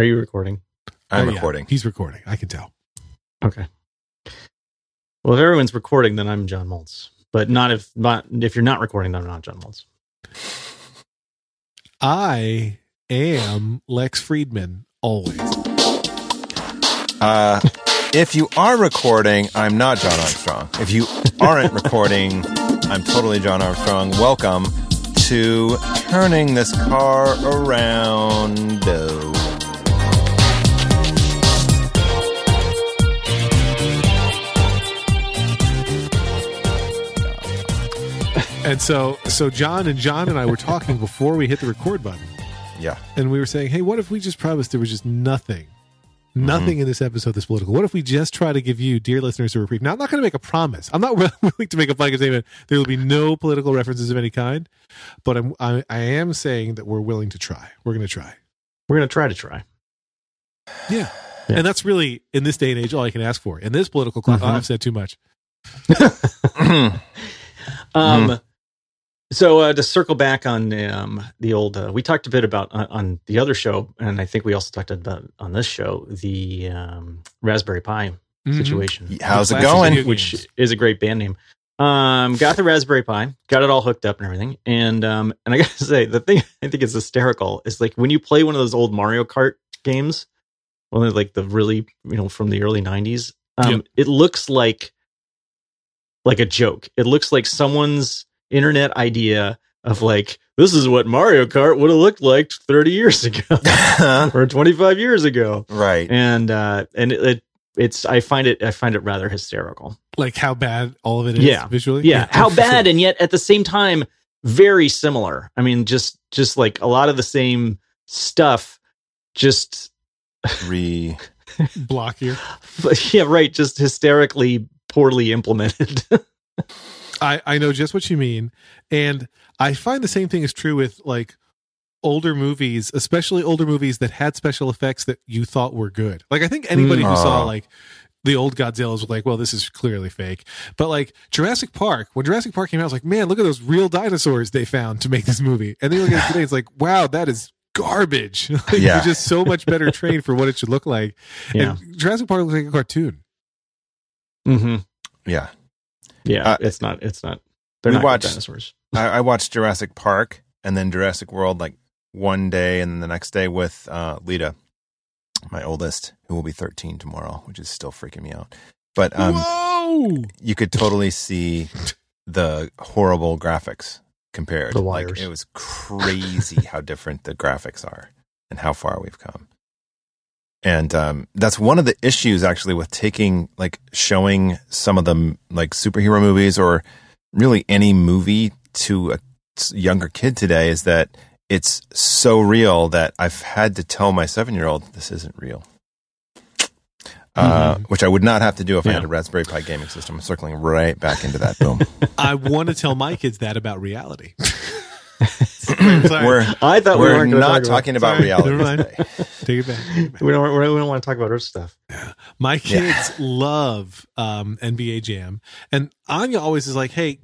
Are you recording? I'm Oh, yeah, recording. he's recording. I can tell. Okay. Well, if everyone's recording, then I'm John Moltz. But not if not if you're not recording, then I'm not John Moltz. I am Lex Friedman always. Uh, if you are recording, I'm not Jon Armstrong. If you aren't recording, I'm totally Jon Armstrong. Welcome to turning this car around. And so, so John and John and I were talking before we hit the record button, Yeah. and we were saying, "Hey, what if we just promised there was just nothing, nothing in this episode that's political? What if we just try to give you, dear listeners, a reprieve? Now, I'm not going to make a promise. I'm not willing to make a blanket statement. There will be no political references of any kind, but I'm, I, I am saying that we're willing to try. We're going to try. We're gonna try to try. Yeah. Yeah. And that's really in this day and age all I can ask for. In this political climate, Mhm. I've said too much. Um, so uh, to circle back on um, the old, uh, we talked a bit about on, on the other show, and I think we also talked about on this show the um, Raspberry Pi Mhm. situation. How's it going? which is a great band name. Um, got the Raspberry Pi, got it all hooked up and everything, and um, and I gotta say, the thing I think is hysterical is like when you play one of those old Mario Kart games, one of like the really you know from the early '90s. Um, Yep. It looks like like a joke. It looks like someone's internet idea of like this is what Mario Kart would have looked like 30 years ago or 25 years ago, right. and uh, and it, it it's I find it I find it rather hysterical. Like how bad all of it is Yeah. visually. yeah, how bad and yet at the same time very similar i mean just just like a lot of the same stuff just Re. block here. yeah right just hysterically poorly implemented I, I know just what you mean. And I find the same thing is true with like older movies, especially older movies that had special effects that you thought were good. Like I think anybody Mm. who saw like the old Godzilla was like, well, this is clearly fake. But like Jurassic Park, when Jurassic Park came out, I was like, man, look at those real dinosaurs they found to make this movie. And then you look at it today, it's like, wow, that is garbage. like, Yeah. You're just so much better trained for what it should look like. yeah And Jurassic Park looks like a cartoon. hmm Yeah. Yeah Uh, it's not it's not they're not watched- dinosaurs I, I watched Jurassic Park and then Jurassic World like one day and then the next day with uh, Lita, my oldest, who will be 13 tomorrow, which is still freaking me out. But um, Whoa! you could totally see the horrible graphics compared. The Like, it was crazy how different the graphics are and how far we've come. And um, that's one of the issues actually with taking like showing some of the like superhero movies or really any movie to a younger kid today is that it's so real that I've had to tell my seven year old this isn't real. Uh, which I would not have to do if I had a Raspberry Pi gaming system. I'm circling right back into that. Boom. I want to tell my kids that about reality. Sorry. we're i thought we we're weren't not talk talking about Sorry, reality never mind. today. Take it back. Take it back. we don't we don't want to talk about our stuff My kids love um, NBA Jam, and Anya always is like, "Hey,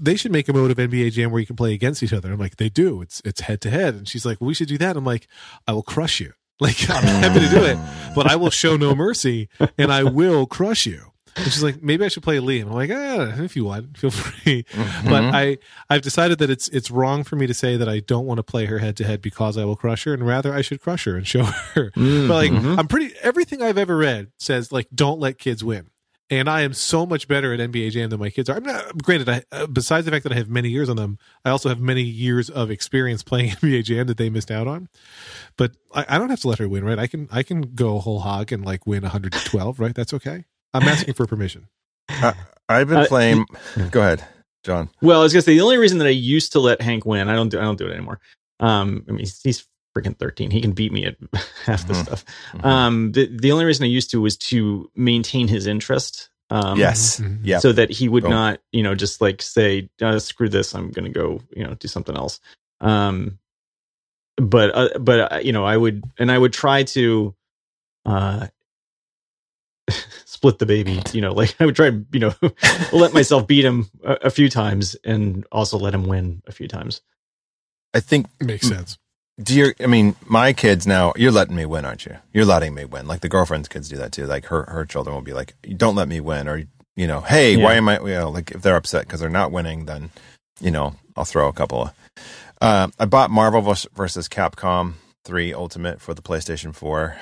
they should make a mode of NBA Jam where you can play against each other." I'm like, "They do. It's it's head to head." And she's like, "We should do that." I'm like, "I will crush you. Like I'm happy to do it, but I will show no mercy, and I will crush you." And she's like, "Maybe I should play Liam." I'm like, "Ah, if you want, feel free." Mm-hmm. But I I've decided that it's it's wrong for me to say that I don't want to play her head to head because I will crush her, and rather I should crush her and show her. But like Mhm. I'm pretty everything I've ever read says like don't let kids win. And I am so much better at NBA Jam than my kids are. I'm not granted. I, uh, besides the fact that I have many years on them, I also have many years of experience playing NBA Jam that they missed out on. But I, I don't have to let her win, right? I can I can go whole hog and like win 112, right? That's okay. I'm asking for permission. I've been Uh, playing. Go ahead, John. Well, I was gonna say the only reason that I used to let Hank win, I don't do I don't do it anymore. Um, I mean he's, he's freaking thirteen. He can beat me at half the Mhm. stuff. Mhm. Um, the the only reason I used to was to maintain his interest. Um, yes. Mhm. Yeah. so that he would Boom. not, you know, just like say, uh, "Screw this, I'm gonna go, you know, do something else." Um, but uh, but uh, you know, I would and I would try to, uh, split the baby. You know, like I would try you know, let myself beat him a, a, few times and also let him win a few times. I think makes sense. Dear, I mean, my kids now, you're letting me win, aren't you? You're letting me win. Like the girlfriend's kids do that too. Like her, her children will be like, don't let me win. Or, you know, hey, yeah. why am I, you know, like if they're upset because they're not winning, then, you know, I'll throw a couple of. Uh, I bought Marvel versus Capcom 3 Ultimate for the PlayStation 4.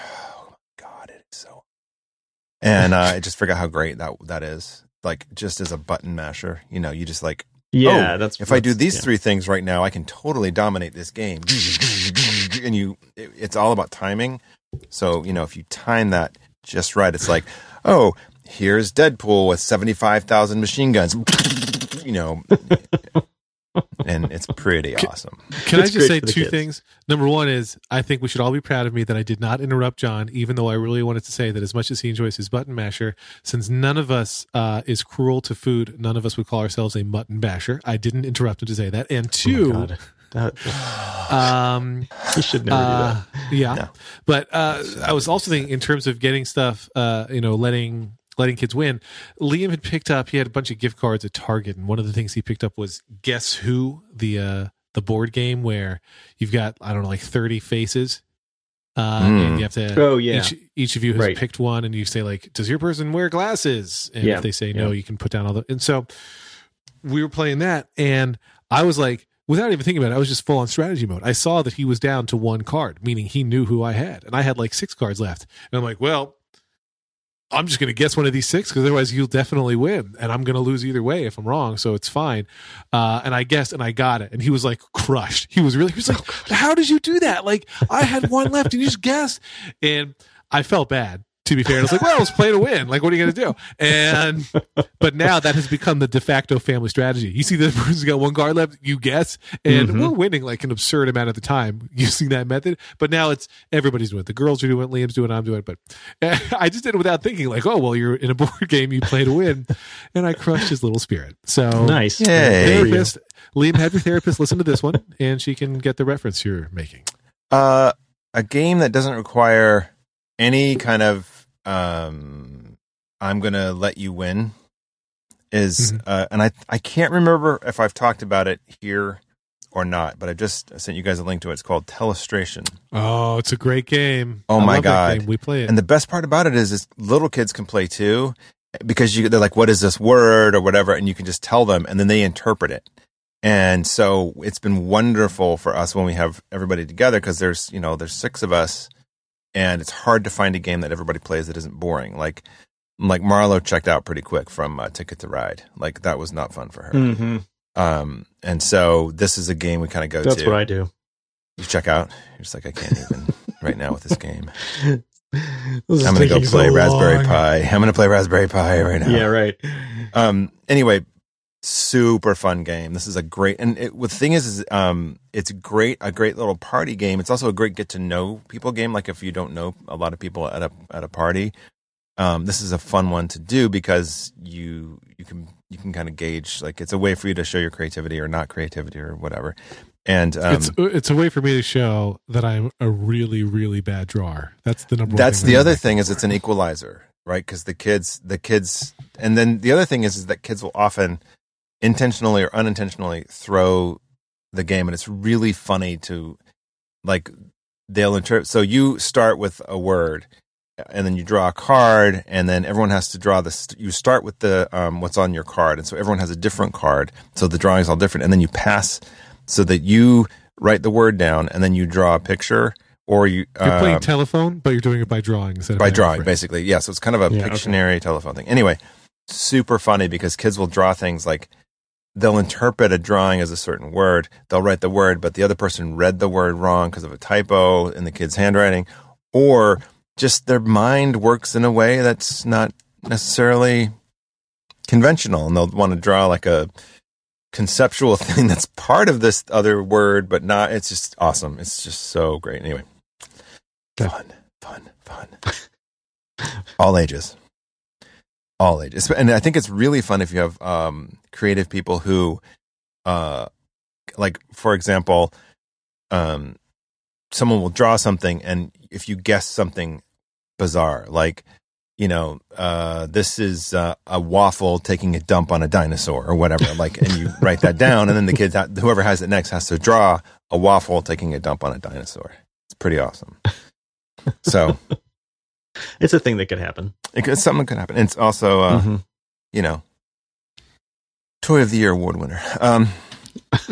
And uh, I just forgot how great that that is. Like just as a button masher, you know, you just like Yeah, oh, that's if I do these yeah. three things right now, I can totally dominate this game. And you, it- it's all about timing. So you know, if you time that just right, it's like, oh, here's Deadpool with seventy five thousand machine guns. You know, and it's pretty awesome. Can I just say two kids. things? Number one is I think we should all be proud of me that I did not interrupt John, even though I really wanted to say that as much as he enjoys his button masher, since none of us uh, is cruel to food, none of us would call ourselves a mutton basher. I didn't interrupt him to say that. And Oh two, my God. That, um, he should never uh, do that. yeah. No. But uh, I was also thinking in terms of getting stuff, uh, you know, letting letting kids win. Liam had picked up. He had a bunch of gift cards at Target, and one of the things he picked up was Guess Who, the uh, the board game where you've got I don't know like thirty faces. Uh, Mm. and you have to. Oh yeah, Each, each of you has Right. picked one, and you say like, "Does your person wear glasses?" And Yeah. if they say no, Yeah. you can put down all the. And so we were playing that, and I was like, without even thinking about it, I was just full on strategy mode. I saw that he was down to one card, meaning he knew who I had, and I had like six cards left. And I'm like, well, I'm just going to guess one of these six because otherwise you'll definitely win, and I'm going to lose either way if I'm wrong. So it's fine. Uh, and I guessed, and I got it, and he was like crushed. He was really, he was like, how did you do that? Like I had one left, and you just guessed, and I felt bad. To be fair, and I was like, "Well, let's play to win. Like, what are you going to do?" And but now that has become the de facto family strategy. You see, this person's got one card left. You guess, and Mhm. we're winning like an absurd amount of the time using that method. But now it's everybody's doing it. The girls are doing it. Liam's doing it. I'm doing it. But I just did it without thinking. Like, oh well, you're in a board game. You play to win, and I crushed his little spirit. So Nice. Yay. Good for you. therapist, Liam, have your therapist listen to this one, and she can get the reference you're making. Uh, a game that doesn't require any kind of um, I'm gonna let you win is, Mhm. uh, and I I can't remember if I've talked about it here or not, but I just sent you guys a link to it. It's called Telestration. Oh, it's a great game. Oh I my God. we play it. And the best part about it is, is little kids can play too, because you they're like, "What is this word?" or whatever, and you can just tell them, and then they interpret it. And so it's been wonderful for us when we have everybody together because there's you know there's six of us, and it's hard to find a game that everybody plays that isn't boring. Like like Marlo checked out pretty quick from uh, Ticket to Ride. Like that was not fun for her. hmm Um, and so this is a game we kind of go That's to. That's what I do. You check out. You're just like I can't even right now with this game. This I'm gonna go taking so play Raspberry long. Pi. I'm gonna play Raspberry Pi right now. Yeah, right. Um. Anyway, super fun game. This is a great and it, the thing is, is um, it's great a great little party game. It's also a great get to know people game. Like if you don't know a lot of people at a at a party, um, this is a fun one to do because you you can you can kind of gauge like it's a way for you to show your creativity or not creativity or whatever. And um, it's it's a way for me to show that I'm a really really bad drawer. That's the number. that's the other thing is it's an equalizer right because the kids the kids and then the other thing is is that kids will often intentionally or unintentionally throw the game and it's really funny to like they'll interpret so you start with a word and then you draw a card and then everyone has to draw this you start with the um, what's on your card and so everyone has a different card so the drawing is all different and then you pass so that you write the word down and then you draw a picture or you You're playing um, telephone, but you're doing it by drawing instead of by drawing, basically. Yeah, so it's kind of a Yeah, okay. Pictionary telephone thing. Anyway, super funny because kids will draw things like they'll interpret a drawing as a certain word. They'll write the word, but the other person read the word wrong because of a typo in the kid's handwriting, or just their mind works in a way that's not necessarily conventional, and they'll want to draw like a conceptual thing that's part of this other word, but not. It's just awesome. It's just so great. Anyway, fun, fun, fun. All ages, all ages, and I think it's really fun if you have um, creative people who, uh, like for example, um, someone will draw something, and if you guess something bizarre, like you know, uh, this is uh, a waffle taking a dump on a dinosaur or whatever. Like, and you write that down, and then the kids, whoever has it next, has to draw a waffle taking a dump on a dinosaur. It's pretty awesome. So It's a thing that could happen. it, could- something could happen. It's also, uh, Mhm. you know, Toy of the Year award winner. Um,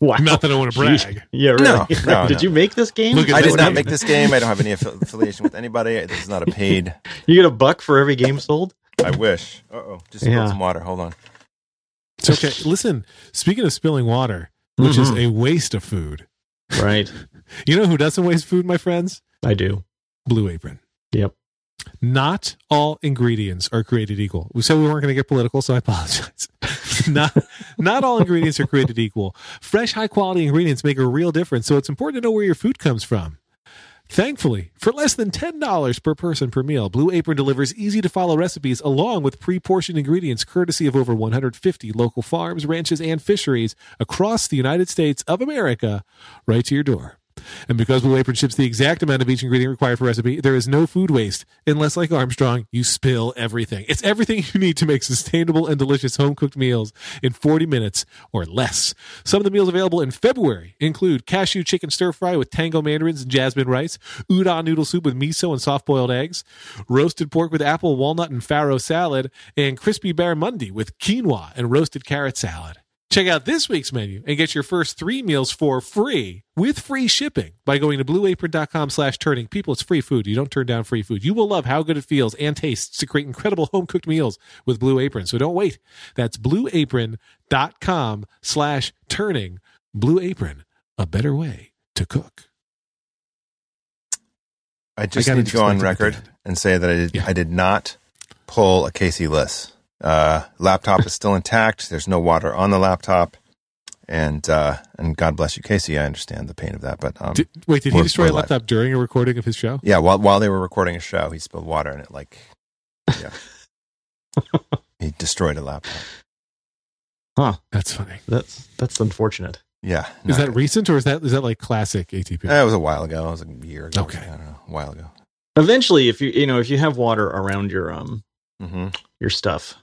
Wow. Not that I want to Jeez. brag. Yeah, really. No, no, did no. you make this game? Look I did not game. make this game. I don't have any affi- affiliation with anybody. This is not a paid. You get a buck for every game sold? I wish. Uh oh. Just spilled Yeah. some water. Hold on. It's okay. Listen, speaking of spilling water, which is Mhm. a waste of food, Right. you know who doesn't waste food, my friends? I do. Blue Apron. Yep. Not all ingredients are created equal. We said we weren't going to get political, so I apologize. not, not all ingredients are created equal. Fresh, high quality ingredients make a real difference, so it's important to know where your food comes from. Thankfully, for less than $10 per person per meal, Blue Apron delivers easy to follow recipes along with pre portioned ingredients courtesy of over 150 local farms, ranches, and fisheries across the United States of America right to your door. And because Blue Apron ships the exact amount of each ingredient required for recipe, there is no food waste unless, like Armstrong, you spill everything. It's everything you need to make sustainable and delicious home cooked meals in 40 minutes or less. Some of the meals available in February include cashew chicken stir fry with tango mandarins and jasmine rice, udon noodle soup with miso and soft boiled eggs, roasted pork with apple, walnut, and farro salad, and crispy barramundi with quinoa and roasted carrot salad. Check out this week's menu and get your first three meals for free with free shipping by going to blueapron.com slash turning. People, it's free food. You don't turn down free food. You will love how good it feels and tastes to create incredible home cooked meals with Blue Apron. So don't wait. That's blueapron.com slash turning. Blue Apron, a better way to cook. I just got need to go on record at the end. and say that I did, Yeah. I did not pull a Casey Liss. Uh, laptop is still intact. There's no water on the laptop. And uh, and God bless you, Casey. I understand the pain of that, but um, Did, wait, did he we're- destroy we're a live. laptop during a recording of his show? yeah, while while they were recording a show, he spilled water in it. Like, yeah, he destroyed a laptop. Huh? That's funny. That's that's unfortunate. Yeah, Is no, that recent or is that is that like classic ATP? That was a while ago. It was a year ago. Okay. I don't know, a while ago. Eventually, if you you know if you have water around your um hmm your stuff,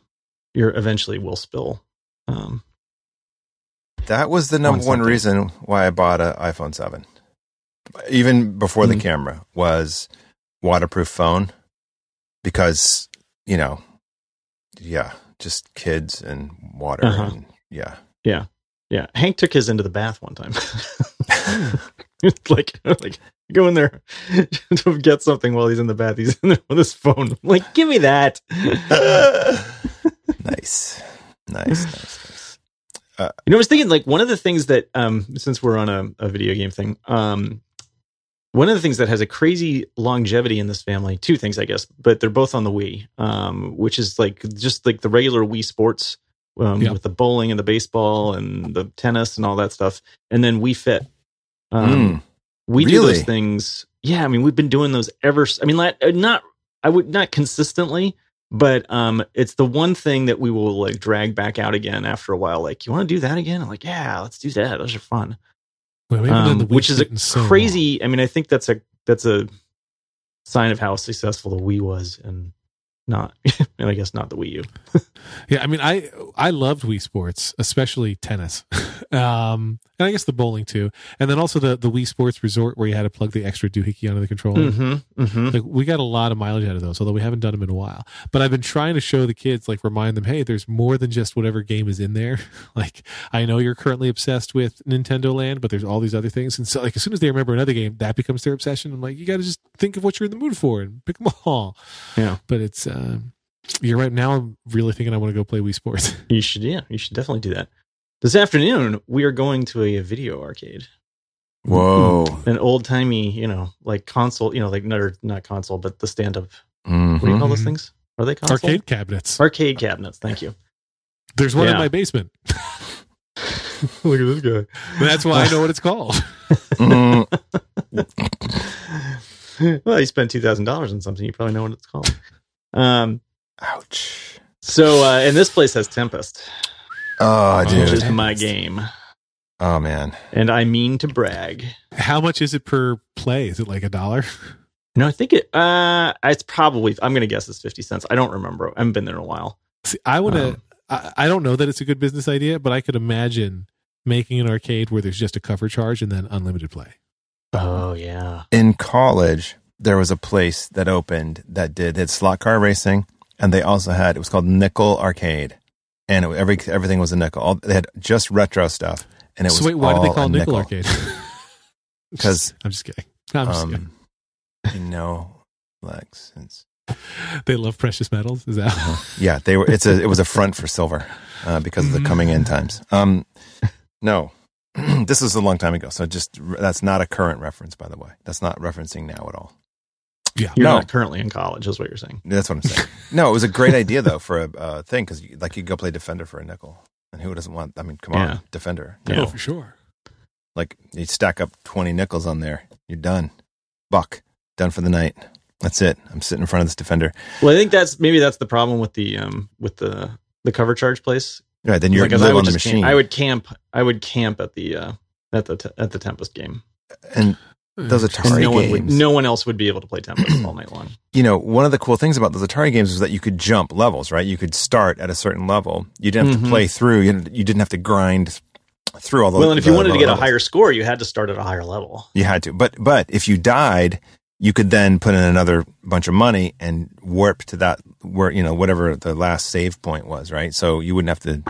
you're eventually will spill. Um, That was the number one reason why I bought an iPhone 7. Even before the Mhm. camera was waterproof phone because, you know, yeah, just kids and water Uh-huh. and yeah. yeah. yeah, Hank took his into the bath one time. like like go in there to get something while he's in the bath. He's in there with his phone. I'm like, give me that. nice. Nice, nice, nice. You know, I was thinking like one of the things that um since we're on a, a video game thing, um one of the things that has a crazy longevity in this family, two things I guess, but they're both on the Wii, um, which is like just like the regular Wii sports um, Yep. with the bowling and the baseball and the tennis and all that stuff, and then Wii Fit. Um, Mm. We do those things. Yeah, I mean, we've been doing those ever. I mean, uh, not I would not consistently, but um, it's the one thing that we will like drag back out again after a while. Like, you want to do that again? I'm like, yeah, let's do that. Those are fun. Well, we haven't done Um, which is a in so long. crazy. I mean, I think that's a that's a sign of how successful the Wii was, and not, and I guess not the Wii U. Yeah, I mean, I I loved Wii Sports, especially tennis, um, and I guess the bowling too, and then also the the Wii Sports Resort where you had to plug the extra doohickey onto the controller. Mm-hmm, mm-hmm. Like we got a lot of mileage out of those, although we haven't done them in a while. But I've been trying to show the kids, like remind them, hey, there's more than just whatever game is in there. like I know you're currently obsessed with Nintendo Land, but there's all these other things. And so, like as soon as they remember another game, that becomes their obsession. I'm like, you got to just think of what you're in the mood for and pick them all. Yeah. But it's um, you're right. Now I'm really thinking I want to go play Wii Sports. You should, yeah, you should definitely do that. This afternoon, we are going to a video arcade. Whoa. an old timey, you know, like console, you know, like not, not console, but the stand up. Mhm. What do you call those Mhm. things? Are they console? Arcade cabinets. Arcade cabinets. Thank you. There's one in my basement. Look at this guy. That's why I know what it's called. Mhm. well, you spent two thousand dollars on something. You probably know what it's called. Um. Ouch. So, uh, and this place has Tempest, Oh, which dude. is my game, Oh, man. and I mean to brag. How much is it per play? Is it like a dollar? No, I think it. Uh, it's probably. I'm gonna guess it's fifty cents. I don't remember. I haven't been there in a while. See, I want to. Um, I, I don't know that it's a good business idea, but I could imagine making an arcade where there's just a cover charge and then unlimited play. Oh yeah. In college, there was a place that opened that did it's slot car racing, and they also had it was called Nickel Arcade, and it, every everything was a nickel. All, they had just retro stuff, and it was wait, why did they call it Nickel, Arcade? 'Cause, I'm just kidding. I'm just kidding. Um, you know, Lex, it's They love precious metals. Is that? Yeah, they were. It's a. It was a front for silver uh, because of the coming in times. Um, no, this was a long time ago. So just that's not a current reference, by the way. That's not referencing now at all. Yeah. You're No. not currently in college, is what you're saying. That's what I'm saying. no, it was a great idea though for a uh, thing because like you go play defender for a nickel, and who doesn't want? I mean, come Yeah. on, defender. Yeah. Oh, for sure. Like you stack up twenty nickels on there, you're done. Buck done for the night. That's it. I'm sitting in front of this defender. Well, I think that's maybe that's the problem with the um with the the cover charge place. Right, then you're Like, 'cause live I would on the just camp- machine. I would camp. I would camp at the uh at the at the Tempest game. and those Atari no one would games. no one else would be able to play Tempest all night long. you know, one of the cool things about those Atari games was that you could jump levels, right? You could start at a certain level. You didn't have to Mhm. play through. You didn't, you didn't have to grind through all the. well, and if you wanted to get a higher score, you had to start at a higher level. you had to. But but if you died, you could then put in another bunch of money and warp to that where you know whatever the last save point was, right? So you wouldn't have to.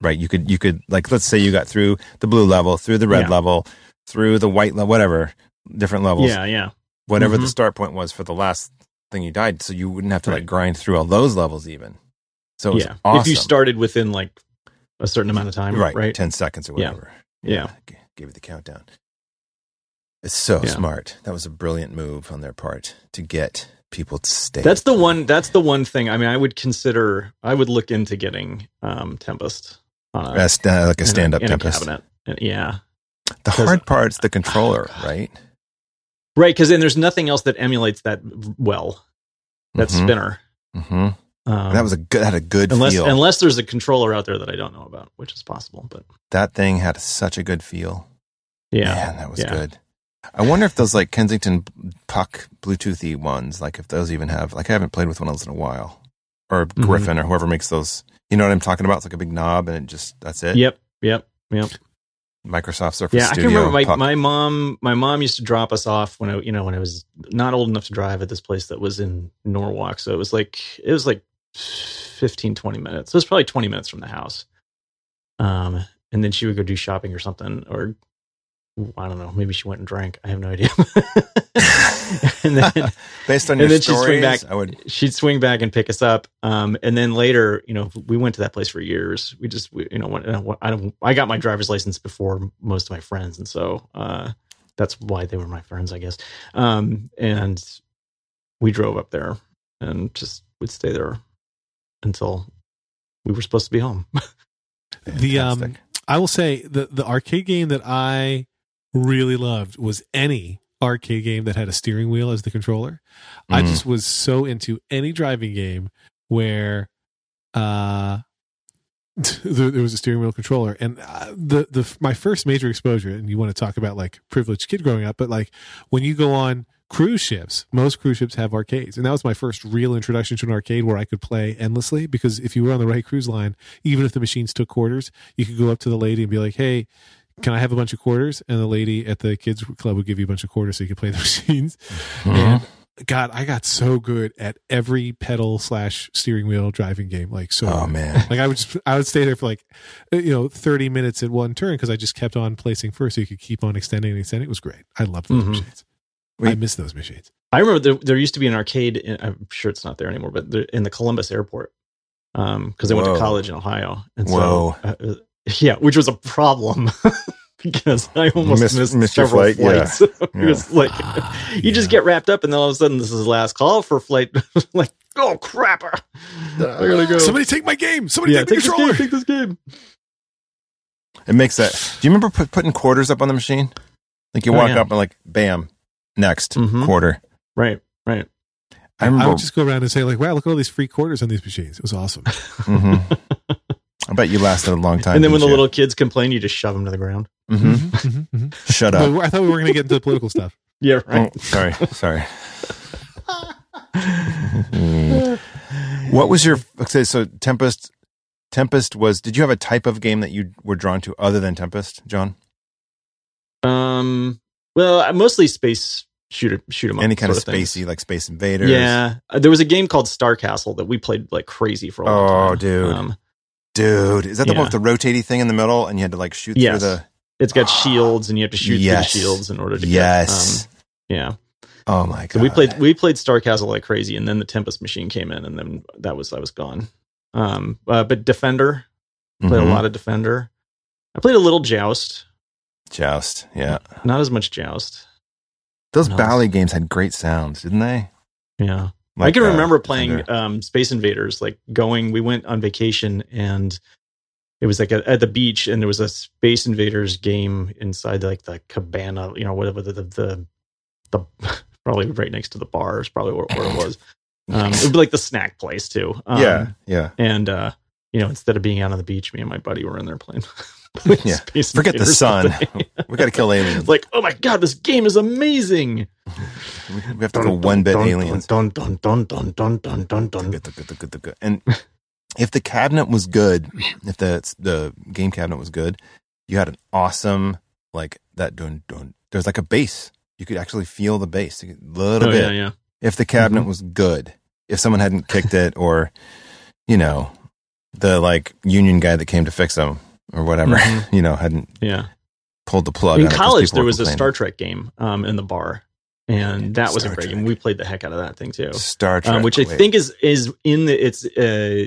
Right, you could you could like let's say you got through the blue level, through the red Yeah. level, through the white level, whatever different levels. Yeah, yeah. whatever the Mhm. start point was for the last thing you died, so you wouldn't have to like grind through all those levels even. So it was yeah. awesome. If you started within like a certain amount of time, right, right? ten seconds or Yeah. whatever. Yeah. g- gave you the countdown. It's so Yeah. smart. That was a brilliant move on their part to get people to stay. That's the one. That's the one thing. I mean, I would consider. I would look into getting um Tempest on a, That's uh, like a stand-up a tempest. cabinet. Yeah, The hard part's the controller, God. right? right. Because then there's nothing else that emulates that well. That Mhm. spinner. hmm Um, that was a good. Had a good unless feel. unless there's a controller out there that I don't know about, which is possible. But that thing had such a good feel. yeah, Man, that was yeah. good. I wonder if those like Kensington Puck Bluetoothy ones, like if those even have, like I haven't played with one of those in a while, or Mhm. Griffin or whoever makes those. You know what I'm talking about? It's like a big knob and it just that's it. Yep, yep, yep. Microsoft Surface Yeah, I can remember my, my mom. My mom used to drop us off when I, you know, when I was not old enough to drive at this place that was in Norwalk. So it was like it was like 15, 20 minutes. It was probably twenty minutes from the house. Um, and then she would go do shopping or something, or I don't know. Maybe she went and drank. I have no idea. and then Based on and your then she'd swing stories, back. I would. she'd swing back and pick us up. Um, and then later, you know, we went to that place for years. We just, we, you know, went, I don't, I got my driver's license before most of my friends, and so uh, that's why they were my friends, I guess. Um, and we drove up there and just would stay there until we were supposed to be home. The, um, I will say the the arcade game that I really loved was any arcade game that had a steering wheel as the controller. I Mm. just was so into any driving game where uh there, there was a steering wheel controller and uh, the the my first major exposure and you want to talk about like privileged kid growing up but like when you go on cruise ships most cruise ships have arcades and that was my first real introduction to an arcade where i could play endlessly because if you were on the right cruise line even if the machines took quarters you could go up to the lady and be like hey can i have a bunch of quarters and the lady at the kids club would give you a bunch of quarters so you could play the machines Mhm. and God, I got so good at every pedal slash steering wheel driving game. Like so, Oh man, like I would just I would stay there for like uh, you know thirty minutes at one turn because I just kept on placing first, so you could keep on extending and extending. It was great. I loved those Mhm. machines. We- I miss those machines. I remember there, there used to be an arcade. In, I'm sure it's not there anymore, but there, in the Columbus airport, because I went to college in Ohio, and Whoa. so uh, yeah, which was a problem because I almost Missed- missed, missed several flight, yeah. flights. it Yeah. was like you just get wrapped up, and then all of a sudden this is the last call for flight. like, oh crap! I gotta go. Somebody take my game. Somebody yeah, take the take this controller. game. Take this game. it makes that. Do you remember put, putting quarters up on the machine? Like you Oh, walk yeah. up and like, bam, next Mhm. quarter. Right, right. I I remember. would just go around and say like, "Wow, look at all these free quarters on these machines." It was awesome. Mhm. I bet you lasted a long time. and then when the didn't little kids complain, you just shove them to the ground. you? Mhm. Mhm, mhm, mhm. Shut up. I thought we were going to get into the political stuff. Yeah, right. Oh, sorry, sorry. What was your okay? So Tempest Tempest was. Did you have a type of game that you were drawn to other than Tempest, John? Um, well, mostly space shooter shoot 'em up. Any kind of sort things. spacey, like Space Invaders. Yeah, Uh, there was a game called Star Castle that we played like crazy for a long Oh, time. dude. Um, dude, is that the Yeah. one with the rotating thing in the middle, and you had to like shoot Yes. through the? it's got shields, and you have to shoot Yes. through the shields in order to Yes. get. Um, yeah, oh my god. so we played we played Star Castle like crazy, and then the Tempest machine came in, and then that was I was gone. Um, uh, but Defender played Mhm. a lot of Defender. I played a little Joust, Joust. Yeah, not as much Joust. those else? Bally games had great sounds, didn't they? Yeah, I Like, can uh, remember playing um, Space Invaders, like going. We went on vacation and it was like a, at the beach, and there was a Space Invaders game inside like the cabana, you know, whatever the the the, the probably right next to the bar is probably where, where it was. Um, it would be like the snack place too. Um, yeah, yeah. and uh, you know, instead of being out on the beach, me and my buddy were in there playing. Yeah. Space Forget the sun. We got to kill aliens. like, oh my god, this game is amazing. We we have to go one bit dun, aliens. Dun dun dun dun dun dun dun dun. Good, good, good, good, good. And if the cabinet was good, if the the game cabinet was good, you had an awesome like that dun dun. There's like a bass. You could actually feel the bass a little Oh bit. yeah, yeah. If the cabinet Mhm. was good, if someone hadn't kicked it, or you know, the like union guy that came to fix them or whatever, Mhm. you know, hadn't Yeah. pulled the plug. In on it 'cause college, there was a. Star Trek game um, in the bar, and that was Star a great Trek. game. We played the heck out of that thing too, Star Trek, um, which I wait. think is is in the it's uh,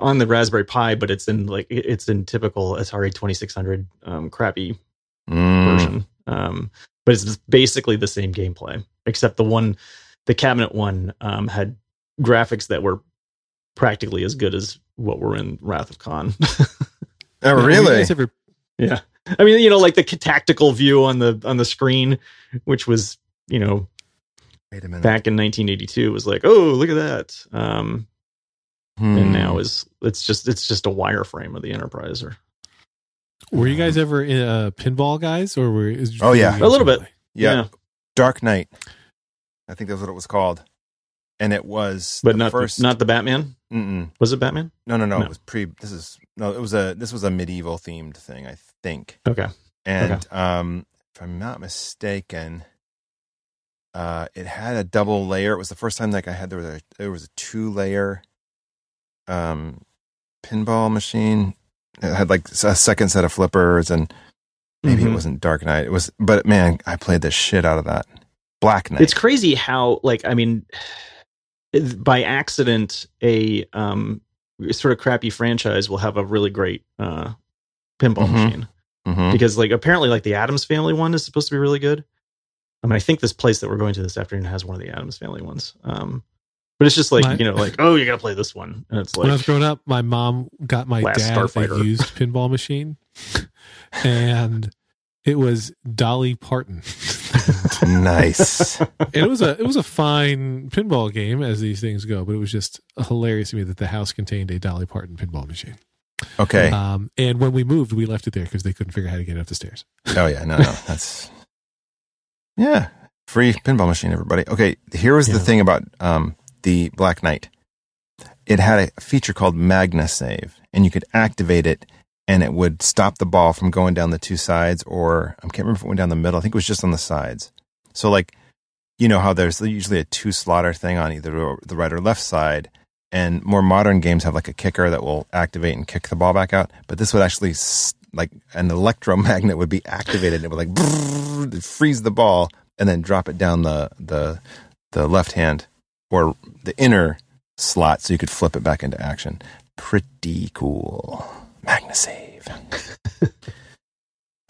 on the Raspberry Pi, but it's in like it's in typical Atari Twenty Six Hundred um, crappy Mm. version. Um, but it's basically the same gameplay, except the one, the cabinet one, um, had graphics that were practically as good as what were in Wrath of Khan. Oh, really? yeah, I mean, you know, like the tactical view on the on the screen, which was you know Wait a minute. back in 1982 was like, oh, look at that. Um, Hmm. and now is it's just it's just a wireframe of the Enterprise were you guys ever in, uh, pinball guys, or were? Is, Oh, yeah. A little bit. yeah, yeah. Dark Knight. I think that's what it was called, and it was but the not first. not the Batman. Mm-mm. Was it Batman? No, no, no, No. It was pre. This is no. It was a. This was a medieval themed thing, I think. Okay. And um, if I'm not mistaken, uh, it had a double layer. It was the first time like I had there was a there was a two layer, um, pinball machine. It had like a second set of flippers, and maybe it Mhm. wasn't Dark Knight. It was, but man, I played the shit out of that. Black Knight. It's crazy how like I mean, by accident, a um sort of crappy franchise will have a really great uh pinball Mhm. machine Mhm. because like apparently like the Addams Family one is supposed to be really good. I mean, I think this place that we're going to this afternoon has one of the Addams Family ones. Um, but it's just like My- you know, like oh, you gotta play this one, and it's like when I was growing up, my mom got my Last dad a Starfighter. used pinball machine, and it was Dolly Parton. nice. and it was a it was a fine pinball game as these things go, but it was just hilarious to me that the house contained a Dolly Parton pinball machine. Okay. Um, and when we moved, we left it there because they couldn't figure out how to get it up the stairs. Oh yeah, no, no, that's yeah, free pinball machine, everybody. Okay, here was the thing about um, the Black Knight. It had a feature called Magna Save, and you could activate it, and it would stop the ball from going down the two sides, or I can't remember if it went down the middle. I think it was just on the sides. So like, you know how there's usually a two slaughter thing on either the right or left side. And more modern games have like a kicker that will activate and kick the ball back out. But this would actually like an electromagnet would be activated. And it would like brrrr, it'd freeze the ball and then drop it down the the the left hand or the inner slot so you could flip it back into action. Pretty cool. Magna save.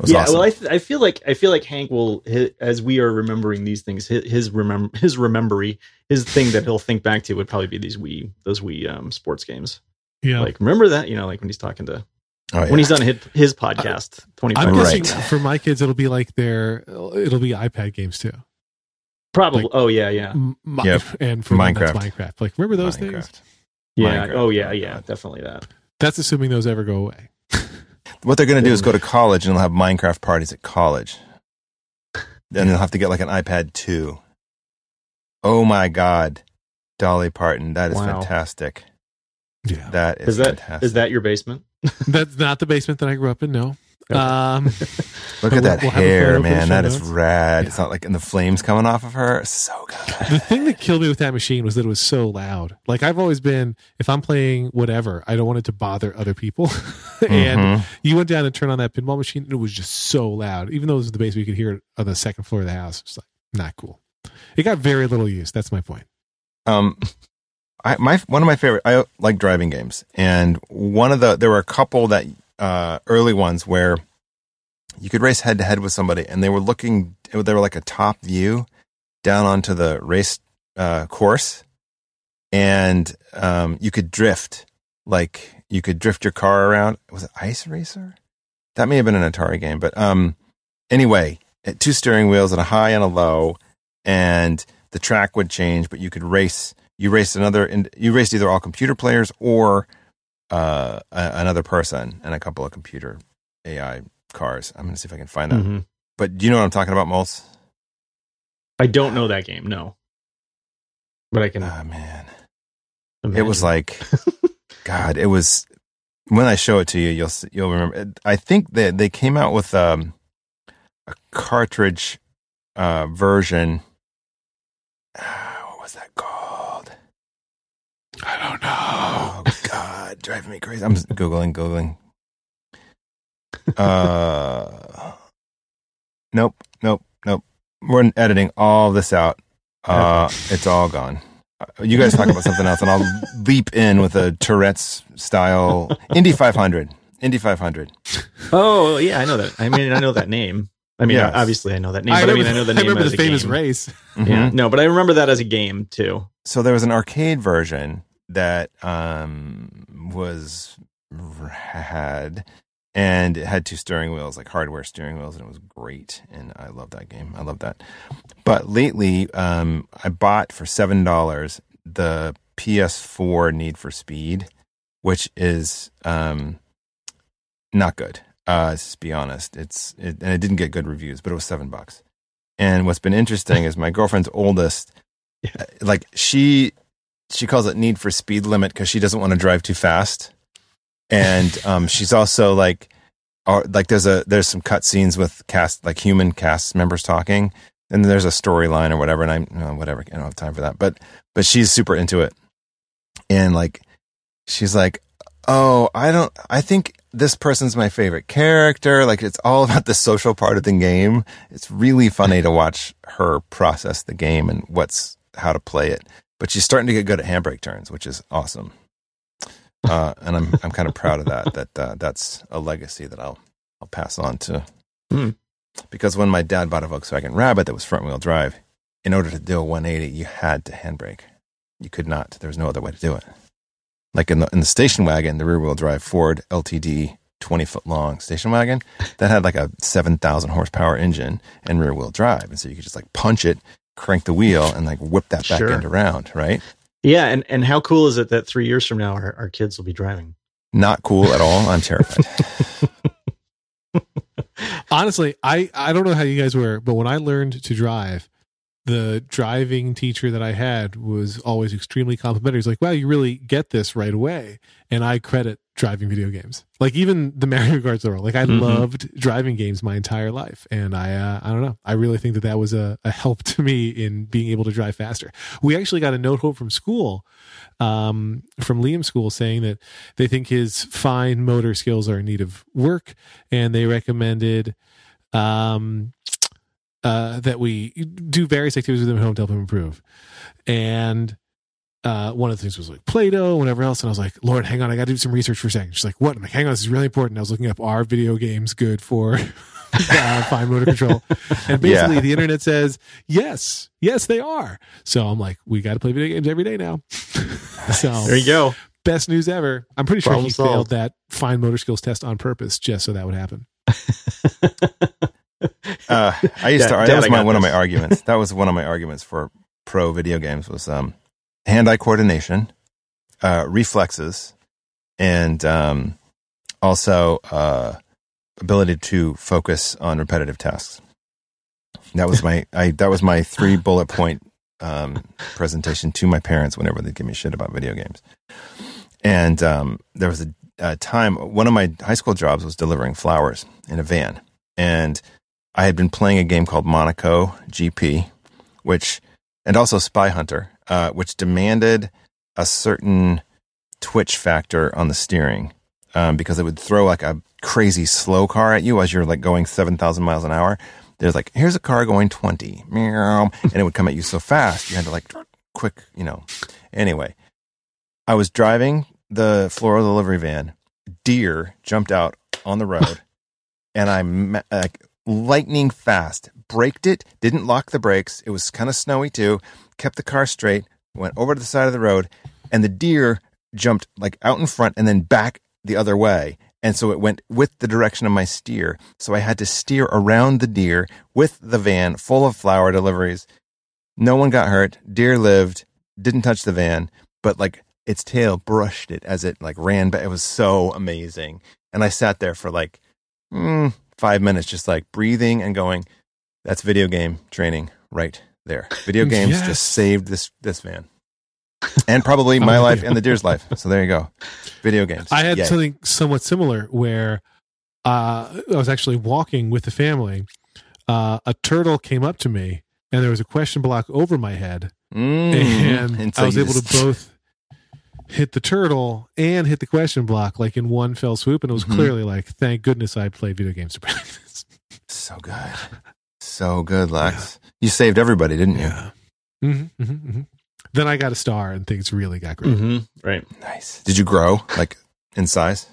Yeah. awesome. Well, I th- I feel like I feel like Hank will hi as we are remembering these things, his, his remember his remembery his thing that he'll think back to would probably be these Wii those Wii um, sports games. Yeah, Like remember that you know like when he's talking to oh, yeah. when he's on his, his podcast twenty I'm five Right. for my kids, it'll be like their it'll be iPad games too. probably like- oh yeah yeah M- Yep. and for them, Minecraft. Minecraft. Like remember those things? Yeah Minecraft. oh yeah yeah definitely that That's assuming those ever go away. What they're going to do is go to college and they'll have Minecraft parties at college. Then they'll have to get like an iPad 2. Oh my God. Dolly Parton. That is Wow. fantastic. Yeah. That is, Is that fantastic. is that your basement? That's not the basement that I grew up in. No. Okay. Um, Look at that we'll hair, photo for the man. show That is notes. rad. It's not like in the flames coming off of her. So good. the thing that killed me with that machine was that it was so loud. Like I've always been, if I'm playing whatever, I don't want it to bother other people. and Mhm. you went down and turned on that pinball machine, and it was just so loud. Even though it was the basement, you could hear it on the second floor of the house. It's like not cool. It got very little use. That's my point. Um, I my one of my favorite. I like driving games, and one of the there were a couple that uh early ones where you could race head to head with somebody, and they were looking. They were like a top view down onto the race uh, course, and um, you could drift. Like you could drift your car around. Was it Ice Racer? That may have been an Atari game, but um, anyway, two steering wheels and a high and a low, and the track would change, but you could race. You raced another. and You raced either all computer players or uh, a, another person and a couple of computer AI cars. I'm going to see if I can find that. Mhm. But do you know what I'm talking about, Moltz? I don't know that game. No, but I can. Ah man, imagine. it was like, God, it was. When I show it to you, you'll see- you'll remember. I think that they came out with um, a cartridge uh, version. Ah, What was that called? I don't know. Oh God, driving me crazy. I'm googling, googling. Uh, nope, nope, nope. We're editing all this out. Uh, it's all gone. Uh, You guys talk about something else, and I'll leap in with a Tourette's style Indy 500. Indy 500. Oh yeah, I know that. I mean, I know that name. I mean, Yes. obviously, I know that name. but I mean, I know the name. I name. remember as the a famous game. race. Yeah, Mhm. no, but I remember that as a game too. So there was an arcade version that um, was rad, and it had two steering wheels, like hardware steering wheels, and it was great. And I love that game. I love that. But lately, um, I bought for seven dollars the PS4 Need for Speed, which is um, not good. Uh, let's just be honest. It's it, and it didn't get good reviews, but it was seven bucks. And what's been interesting is my girlfriend's oldest, like she she calls it Need for Speed Limit because she doesn't want to drive too fast, and um, she's also like, or, like there's a there's some cut scenes with cast like human cast members talking, and there's a storyline or whatever, and I'm no, whatever I don't have time for that, but but she's super into it, and like she's like, oh, I don't, I think this person's my favorite character. Like it's all about the social part of the game. It's really funny to watch her process the game and what's how to play it. But she's starting to get good at handbrake turns, which is awesome. Uh, and I'm I'm kind of proud of that. That uh, that's a legacy that I'll I'll pass on to. Hmm. Because when my dad bought a Volkswagen Rabbit that was front wheel drive, in order to do a 180, you had to handbrake. You could not. There was no other way to do it like in the in the station wagon, the rear wheel drive Ford LTD, twenty foot long station wagon that had like a seven thousand horsepower engine and rear wheel drive, and so you could just like punch it, crank the wheel, and like whip that back Sure. end around. Right? Yeah, and and how cool is it that three years from now our, our kids will be driving? Not cool at all. I'm terrified. Honestly, I I don't know how you guys were, but when I learned to drive, the driving teacher that I had was always extremely complimentary. He's like, "Wow, you really get this right away." And I credit driving video games, like even the Mario Kart world. Like I Mhm. loved driving games my entire life, and I uh, I don't know. I really think that that was a, a help to me in being able to drive faster. We actually got a note home from school, um, from Liam's school, saying that they think his fine motor skills are in need of work, and they recommended um, uh, that we do various activities with him at home to help him improve. And uh, one of the things was like Play-Doh, whatever else. And I was like, Lord, hang on, I got to do some research for a second. She's like, what? I'm like, hang on, this is really important. I was looking up are video games good for uh, fine motor control? And basically, Yeah. the internet says yes, yes, they are. So I'm like, we got to play video games every day now. so There you go. best news ever. I'm pretty sure Problem he solved. failed that fine motor skills test on purpose just so that would happen. Uh, I used to. Dad, that was my one of my arguments. That was one of my arguments for pro video games was um, hand-eye coordination, uh, reflexes, and um, also uh, ability to focus on repetitive tasks. That was my. I that was my three bullet point um, presentation to my parents whenever they give me shit about video games. And um, there was a, a time, one of my high school jobs was delivering flowers in a van. And I had been playing a game called Monaco GP, which, and also Spy Hunter, uh, which demanded a certain twitch factor on the steering um, because it would throw like a crazy slow car at you as you're like going 7,000 miles an hour. There's like, here's a car going 20, meow, and it would come at you so fast. You had to like quick, you know. Anyway, I was driving the floral delivery van. Deer jumped out on the road and I like lightning fast braked it, didn't lock the brakes. It was kind of snowy too. Kept the car straight, went over to the side of the road, and the deer jumped like out in front and then back the other way. And so it went with the direction of my steer. So I had to steer around the deer with the van full of flower deliveries. No one got hurt. Deer lived, didn't touch the van, but like its tail brushed it as it like ran But It was so amazing. And I sat there for like mm, five minutes, just like breathing and going, that's video game training right there. Video games Yes. just saved this, this van. And probably my life and the deer's life. So there you go. Video games. I had Yay. something somewhat similar where uh, I was actually walking with the family. Uh, a turtle came up to me, and there was a question block over my head, Mm. and, so I was able just- to both hit the turtle and hit the question block like in one fell swoop. And it was Mhm. clearly like, thank goodness I played video games to practice. So good. So good, Lex. You saved everybody, didn't you? hmm hmm hmm Then I got a star, and things really got great. hmm Right. Nice. Did you grow like in size?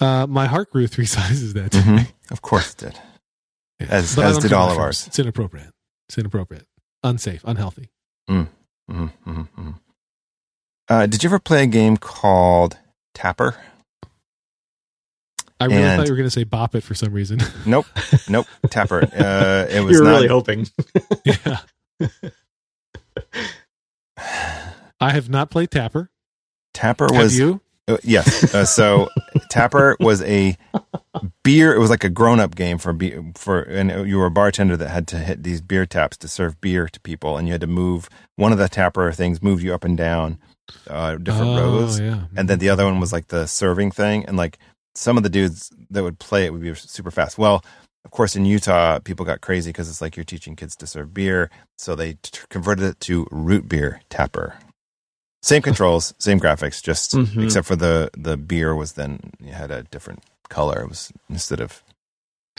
Uh, my heart grew three sizes that day. Mhm. Of course it did. Yeah. As- But as did all of ours. It's inappropriate. It's inappropriate, unsafe, unhealthy. Mhm, mhm, mhm. Uh, did you ever play a game called Tapper? I really And- thought you were going to say bop it for some reason. Nope. Nope. Tapper. Uh, it was You're not. really hoping. yeah. I have not played Tapper. Tapper Have was you? Uh, yes. Uh, so Tapper was a beer. It was like a grown-up game for beer, for, and you were a bartender that had to hit these beer taps to serve beer to people, and you had to move one of the Tapper things, move you up and down uh, different oh, rows, Yeah. and then the other one was like the serving thing, and like some of the dudes that would play it would be super fast. Well. Of course, in Utah, people got crazy because it's like you're teaching kids to serve beer, so they t- converted it to root beer tapper. Same controls, same graphics, just Mhm. except for the the beer was then had a different color. It was instead of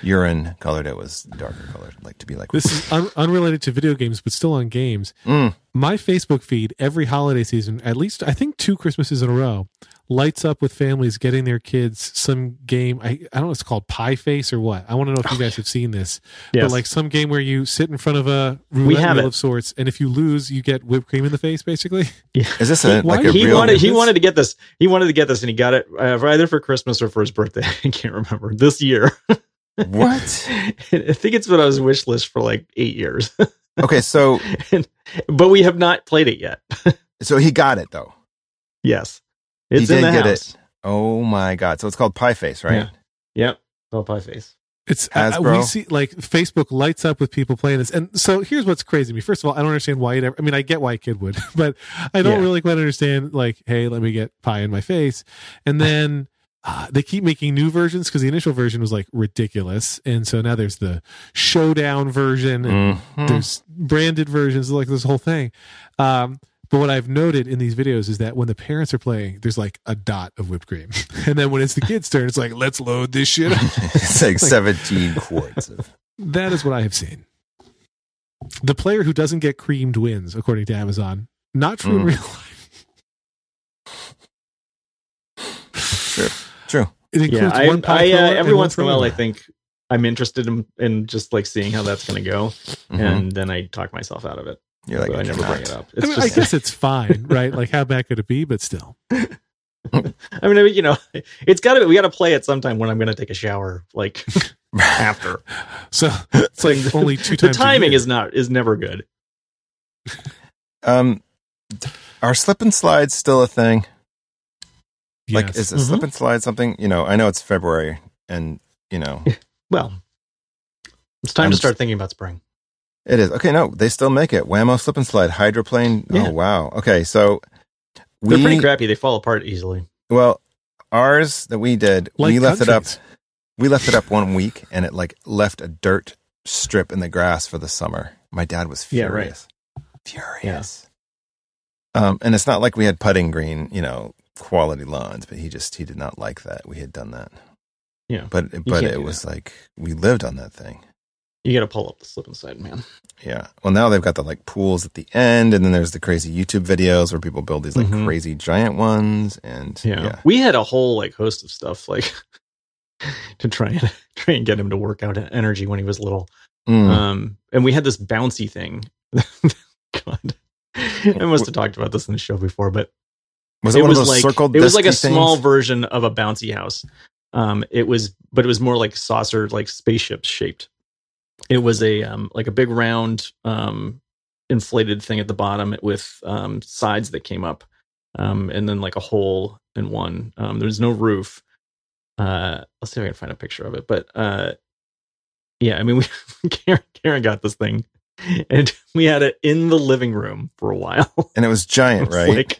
urine colored, it was darker colored, like to be like This is un- unrelated to video games, but still on games. Mm, My Facebook feed every holiday season, at least I think two Christmases in a row, lights up with families getting their kids some game. I, I don't know if it's called Pie Face or what. I want to know if you guys have seen this. Yes. But like some game where you sit in front of a roulette have wheel it. of sorts, and if you lose, you get whipped cream in the face, basically. Yeah. is this a, Why like a he real? wanted he wanted to get this. He wanted to get this, and he got it uh, either for Christmas or for his birthday. I can't remember this year. what? I think it's been on his wish list for like eight years, Okay, so but we have not played it yet. so he got it though. yes, He it's in did the get house. it. Oh my god! So it's called Pie Face, right? Yeah. Yep, oh pie face. It's uh, Hasbro. we see like Facebook lights up with people playing this, and so here's what's crazy to me. First of all, I don't understand why it ever. I mean, I get why a kid would, but I don't Yeah. really quite understand. Like, hey, let me get pie in my face, and then uh, they keep making new versions because the initial version was like ridiculous, and so now there's the showdown version, and Mhm. there's branded versions, like this whole thing. Um, but what I've noted in these videos is that when the parents are playing, there's like a dot of whipped cream, and then when it's the kids' turn, it's like let's load this shit. up. it's like seventeen quarts of. That is what I have seen. The player who doesn't get creamed wins, according to Amazon. Not true in Mm. real life. True. True. It includes Yeah, I, one pie I uh, every once in a while, I think I'm interested in, in just like seeing how that's going to go, Mhm. and then I talk myself out of it. You're like So I never cannot. bring it up. I, It's mean, I guess it's fine, right? Like, how bad could it be? But still, I mean, you know, it's got to. Be we got to play it sometime when I'm going to take a shower, like after. so it's like only two the times. a timing year. is not is never good. Um, are slip and slides still a thing? Like, is a Mhm. slip and slide something? You know, I know it's February, and you know Well, it's time I'm to start thinking about spring. it is. Okay, no, they still make it. Wham-O slip and slide hydroplane. Yeah. Oh wow. Okay, so They're pretty crappy. They fall apart easily. Well, ours that we did, Like we left it up. We left it up one week, and it like left a dirt strip in the grass for the summer. My dad was Yeah, right. furious, furious. Um, and it's not like we had putting green, you know, quality lawns, but he just he did not like that. We had done that. Yeah, but but it was like we lived on that thing. You got to pull up the slip and inside, man. Yeah. Well, now they've got the like pools at the end, and then there's the crazy YouTube videos where people build these like Mhm. crazy giant ones, and Yeah. yeah, we had a whole like host of stuff like to try and try and get him to work out energy when he was little. Mm. Um, and we had this bouncy thing. God, I must have talked about this in the show before, but was it, one of those like circled? it was like a disky small version of a bouncy house. Um, it was, but it was more like saucer, like spaceship shaped. It was a um, like a big round um, inflated thing at the bottom with um, sides that came up, um, and then like a hole in one. Um, there's no roof. Uh, let's see if I can find a picture of it. But uh, yeah, I mean, we Karen, Karen got this thing, and we had it in the living room for a while. and it was giant, It was right? Like,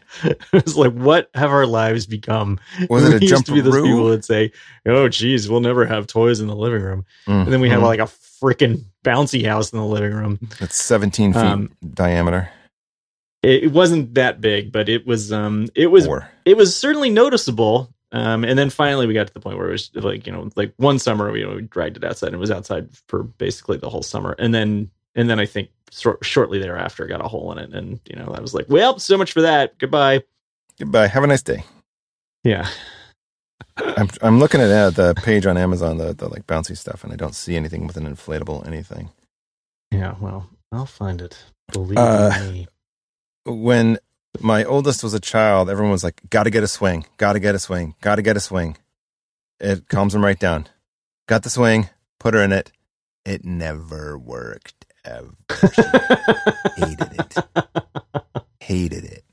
it was like, what have our lives become? was it a used jump to be those people that say, "Oh, geez, we'll never have toys in the living room," and then we have Mhm. like a freaking bouncy house in the living room. it's 17 feet um, diameter. It, it wasn't that big, but it was. Um, it was. Or It was certainly noticeable. Um, and then finally we got to the point where it was like you know, like one summer we, you know, we dragged it outside and it was outside for basically the whole summer, and then and then I think short, shortly thereafter got a hole in it, and you know I was like, well, so much for that. Goodbye. goodbye. Have a nice day. Yeah. I'm I'm looking at uh, the page on Amazon, the the like bouncy stuff, and I don't see anything with an inflatable anything. Yeah, well, I'll find it. Believe Uh, me. when my oldest was a child, everyone was like, "Got to get a swing, got to get a swing, got to get a swing." It calms them right down. Got the swing, put her in it. It never worked. Ever. hated it. Hated it.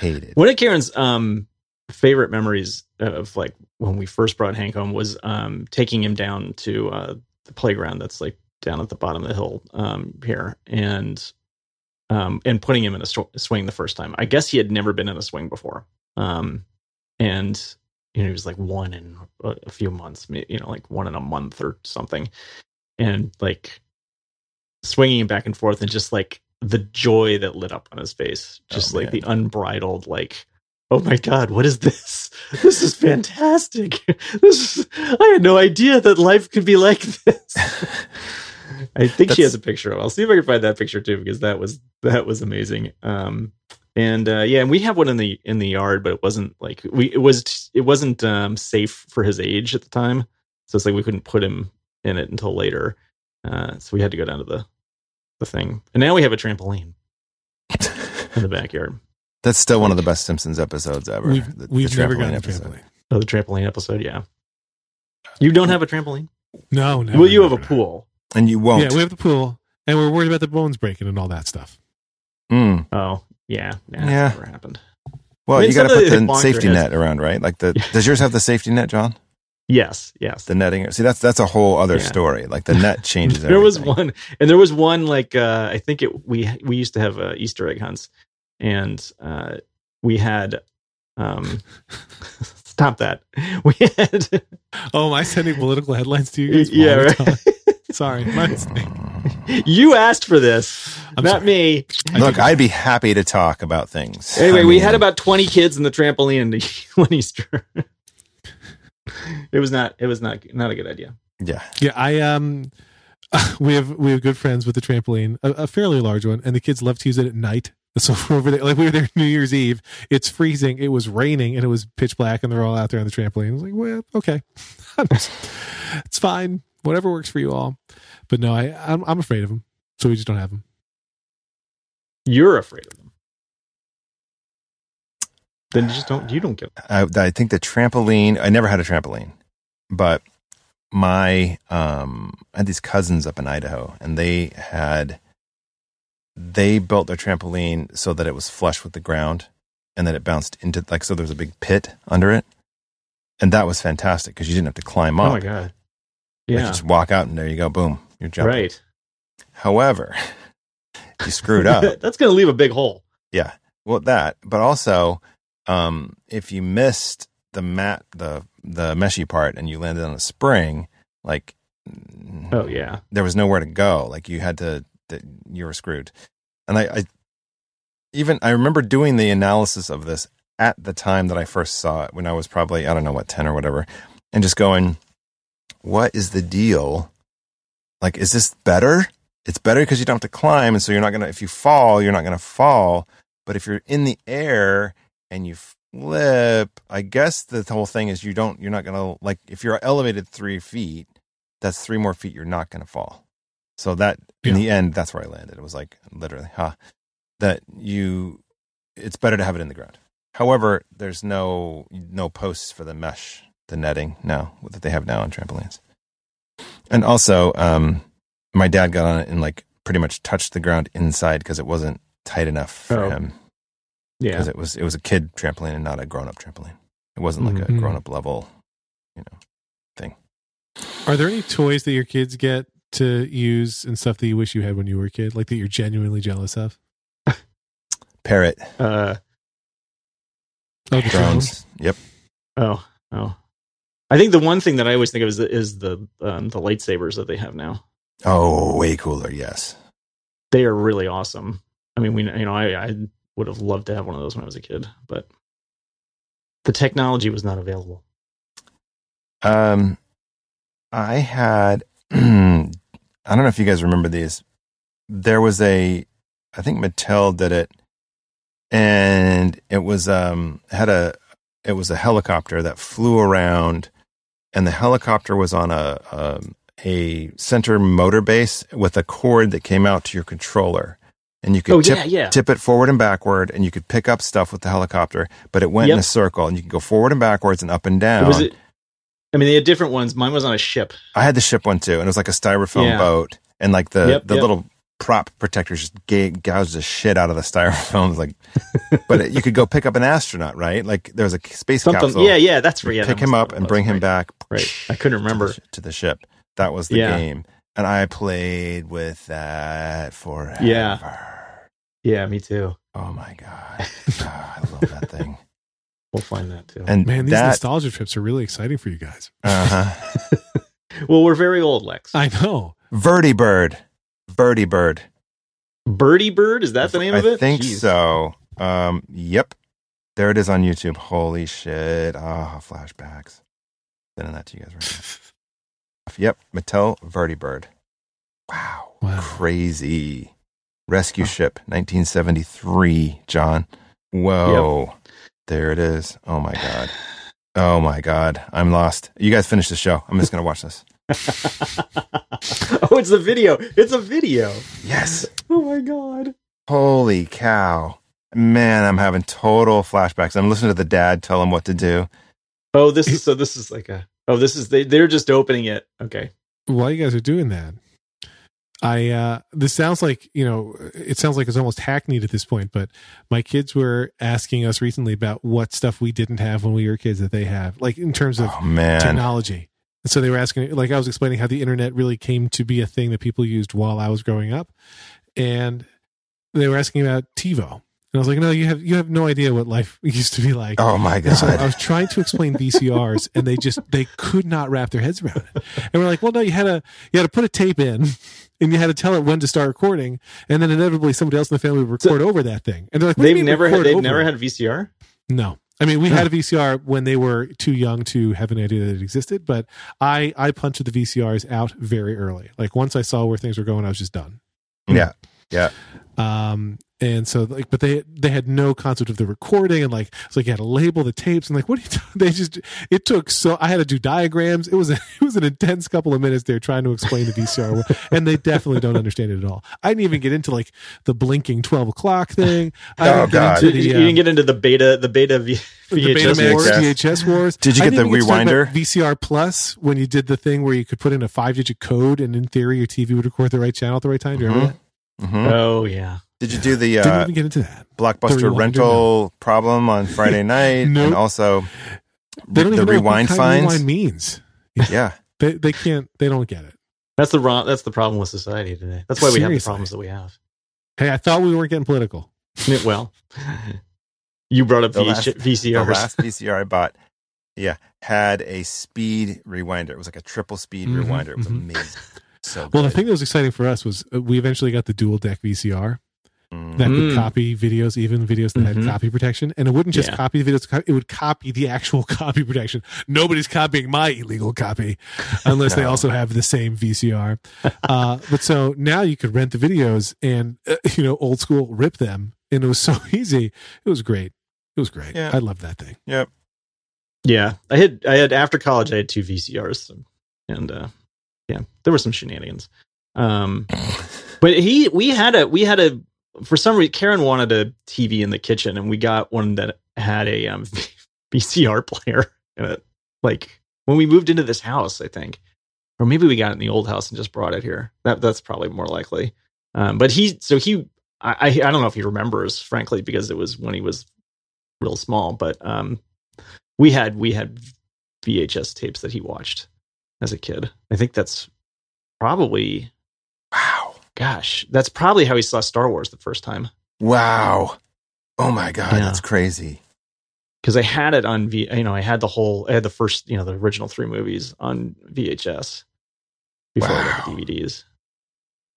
Hated. One of Karen's um, favorite memories of like when we first brought Hank home was um, taking him down to uh, the playground that's like down at the bottom of the hill um, here, and um, and putting him in a sw- swing the first time. I guess he had never been in a swing before, um, and you know he was like one in a few months, you know, like one in a month or something, and like swinging back and forth, and just like the joy that lit up on his face, just Oh, like man. the unbridled like. Oh my God! What is this? This is fantastic. This is, I had no idea that life could be like this. I think she has a picture of. it. I'll see if I can find that picture too because that was that was amazing. Um, and uh, yeah, and we have one in the in the yard, but it wasn't like we it was it wasn't um, safe for his age at the time, so it's like we couldn't put him in it until later. Uh, so we had to go down to the the thing, and now we have a trampoline in the backyard. That's still one of the best Simpsons episodes ever. We've, the, the we've never trampoline gotten a episode. trampoline. Oh, the trampoline episode, yeah. You don't have a trampoline? No, no. well, you have a pool. And you won't. Yeah, we have the pool, and we're worried about the bones breaking and all that stuff. Mm. Oh, yeah, nah, Yeah. never happened. Well, I mean, you got to put the the safety has- net around, right? Like the does yours have the safety net, John? Yes, yes. The netting. See, that's that's a whole other Yeah. story. Like the net changes. Everything. There was one, and there was one like uh, I think it we we used to have uh, Easter egg hunts, and uh, we had um, stop that. We had Oh, am I sending political headlines to you guys? yeah. all Right? Sorry, my mistake. you asked for this, I'm not sorry. me. Look, I'd be happy to talk about things. Anyway, I we had about 20 kids in the trampoline one Easter. It was not it was not not a good idea. yeah. Yeah, I um, we have we have good friends with the trampoline, a, a fairly large one, and the kids love to use it at night. So we're over there, like we were there New Year's Eve. It's freezing. It was raining, and it was pitch black, and they're all out there on the trampoline. I was like, well, okay, it's fine. Whatever works for you all. But no, I I'm, I'm afraid of them, so we just don't have them. You're afraid of them. Then you just don't you don't get them. I, I think the trampoline. I never had a trampoline, but my um, I had these cousins up in Idaho, and they had they built their trampoline so that it was flush with the ground, and that it bounced into like so there was a big pit under it, and that was fantastic because you didn't have to climb up. Oh my god. Like, Yeah. you just walk out and there you go, boom, you're jumping. right. However, you screwed up. That's going to leave a big hole. Yeah. well that, but also um, if you missed the mat the the meshy part and you landed on a spring, like Oh yeah. there was nowhere to go. Like you had to, you were screwed. And I, I, even I remember doing the analysis of this at the time that I first saw it when I was probably I don't know what ten or whatever, and just going, what is the deal? Like, is this better? It's better because you don't have to climb, and so you're not gonna. If you fall, you're not gonna fall. But if you're in the air and you flip, I guess the whole thing is you don't. You're not gonna like if you're elevated three feet that's three more feet you're not going to fall. So that in the end that's where i landed. It was like literally huh that you it's better to have it in the ground. However there's no no posts for the mesh the netting now that they have now on trampolines. And also um my dad got on it and like pretty much touched the ground inside because it wasn't tight enough for Oh. him Yeah. because it was it was a kid trampoline and not a grown up trampoline it wasn't like a Mhm. grown up level you know thing. Are there any toys that your kids get to use and stuff that you wish you had when you were a kid, like that you're genuinely jealous of? parrot Uh Oh, the drones yep oh oh. I think the one thing that I always think of is the, is the um, the lightsabers that they have now. Oh, way cooler. Yes. They are really awesome. I mean, we you know I, I would have loved to have one of those when I was a kid, but the technology was not available. Um, I had. I don't know if you guys remember these. There was a, I think Mattel did it, and it was um had a it was a helicopter that flew around, and the helicopter was on a um, a center motor base with a cord that came out to your controller, and you could Oh tip yeah, yeah. tip it forward and backward, and you could pick up stuff with the helicopter, but it went in a circle, and you could go forward and backwards and up and down. Was it? I mean, they had different ones. Mine was on a ship. I had the ship one too, and it was like a styrofoam Yeah. boat, and like the Yep, the yep. little prop protectors just ga- gouged the shit out of the styrofoam. Like, but it, you could go pick up an astronaut, right? Like there was a space Something. capsule. Yeah, yeah. That's right. Yeah, pick him up and bring him was. back. Right. I couldn't to remember. the, to the ship. That was the Yeah. game, and I played with that forever. Yeah. Yeah, me too. Oh my god, Ah, I love that thing. We'll find that too. And Man, these that, nostalgia trips are really exciting for you guys. uh-huh. well, we're very old, Lex. I know. Vertibird, Vertibird. Birdie Bird is that the name I of it? I think Jeez. so. Um, yep. There it is on YouTube. Holy shit. Ah, flashbacks. Sending that to you guys right now. Yep. Mattel Vertibird. Wow. Wow. Crazy. Rescue oh. Ship, 1973, John. Whoa. There it is. Oh my God. Oh my God. I'm lost. You guys finish the show. I'm just going to watch this. oh, it's a video. It's a video. Yes. Oh my god. Holy cow. Man, I'm having total flashbacks. I'm listening to the dad tell him what to do. Oh, this is so. This is like a. Oh, this is they. They're just opening it. Okay. While you guys are doing that, I uh this sounds like you know it sounds like it's almost hackneyed at this point, but my kids were asking us recently about what stuff we didn't have when we were kids that they have, like in terms of Oh, technology. And so they were asking, like I was explaining how the internet really came to be a thing that people used while I was growing up, and they were asking about TiVo. And I was like, no, you have you have no idea what life used to be like. Oh, my god! so I was trying to explain VCRs, and they just they could not wrap their heads around it. And we're like, well, no, you had to you had to put a tape in, and you had to tell it when to start recording, and then inevitably somebody else in the family would record over that thing. And they're like, what do you They've never had. They've never it? had VCR. No. I mean, we had a VCR when they were too young to have an idea that it existed, but I I punched the VCRs out very early. Like once I saw where things were going, I was just done. Yeah. Yeah. Um, and so like, but they they had no concept of the recording and like it's like you had to label the tapes and like what do you do? They just it took so I had to do diagrams. It was a, it was an intense couple of minutes there trying to explain the VCR, and they definitely don't understand it at all. I didn't even get into like the blinking twelve o'clock thing. I Oh, God. into You, you um, didn't get into the beta. The beta v, the VHS Betamax wars. VHS. VHS wars. Did you get the even talk about rewinder? VCR Plus when you did the thing where you could put in a five digit code and in theory your TV would record the right channel at the right time? Do you remember Mhm. that? Mhm. Oh yeah. Did you do the Didn't uh, even get into that. blockbuster rewinder, rental problem on Friday night? Nope. And also They don't the even know rewind what fines? rewind means. Yeah. They they can't. They don't get it. That's the wrong. That's the problem with society today. That's why we have the problems that we have. Hey, I thought we weren't getting political. well, you brought up The v- last- VCRs. The last VCR I bought, yeah, had a speed rewinder. It was like a triple speed Mhm, rewinder. It was mhm. amazing. So Well, the thing that was exciting for us was uh, we eventually got the dual deck VCR Mm. that could Mm. copy videos, even videos that Mhm. had copy protection, and it wouldn't just Yeah. copy the videos; it would copy the actual copy protection. Nobody's copying my illegal copy unless they also have the same VCR. uh, but so now you could rent the videos and uh, you know old school rip them, and it was so easy. It was great. It was great. Yeah. I love that thing. Yep. Yeah, I had I had after college I had two VCRs, and uh, yeah, there were some shenanigans. Um, but he we had a we had a for some reason Karen wanted a TV in the kitchen, and we got one that had a um, VCR player in it. Like when we moved into this house, I think, or maybe we got it in the old house and just brought it here. That that's probably more likely. Um, but he so he I I don't know if he remembers, frankly, because it was when he was real small, but um we had we had VHS tapes that he watched as a kid. I think that's probably. Gosh, that's probably how he saw Star Wars the first time Wow. Oh my God. Yeah. That's crazy. because I had it on V. You know, I had the whole, I had the first, you know, the original three movies on VHS before I got the DVDs.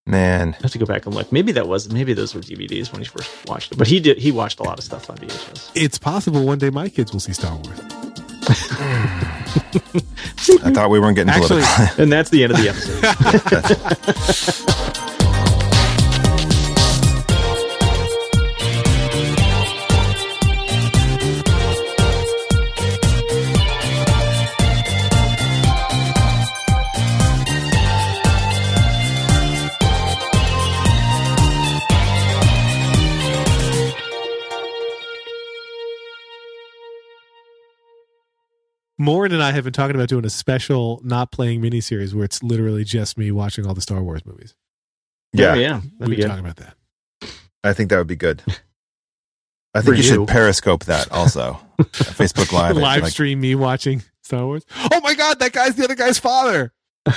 Man. I have to go back and look. Maybe that was maybe those were DVDs when he first watched it. But he did he watched a lot of stuff on VHS. It's possible one day my kids will see Star Wars. I thought we weren't getting Actually- political. And that's the end of the episode. Morin and I have been talking about doing a special not playing miniseries where it's literally just me watching all the Star Wars movies. yeah, oh, yeah. yeah. That'd We've be been talking about that. I think that would be good. I think you, you. should periscope that also. Facebook Live. live like, stream me watching Star Wars. Oh my god, that guy's the other guy's father. yeah,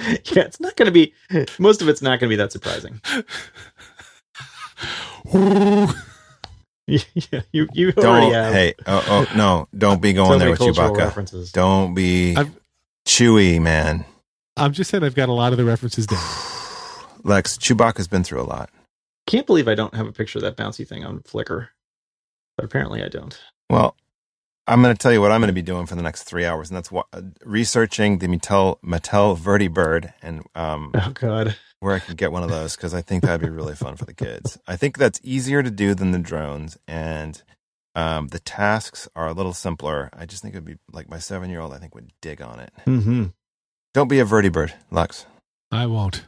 it's not going to be. Most of it's not going to be that surprising. yeah, you you Don't. already have Hey. Oh, oh, no. Don't be going so there with cultural Chewbacca. references. Don't be I've- chewy, man. I'm just saying I've got a lot of the references down. Lex, Chewbacca's been through a lot. Can't believe I don't have a picture of that bouncy thing on Flickr, but apparently I don't. Well, I'm going to tell you what I'm going to be doing for the next three hours, and that's what, uh, researching the Mattel Mattel Vertibird. and um, Oh God, where I can get one of those because I think that'd be really fun for the kids. I think that's easier to do than the drones, and um, the tasks are a little simpler. I just think it'd be like my seven year old. I think would dig on it. mm-hmm. Don't be a Vertibird, Lex. I won't.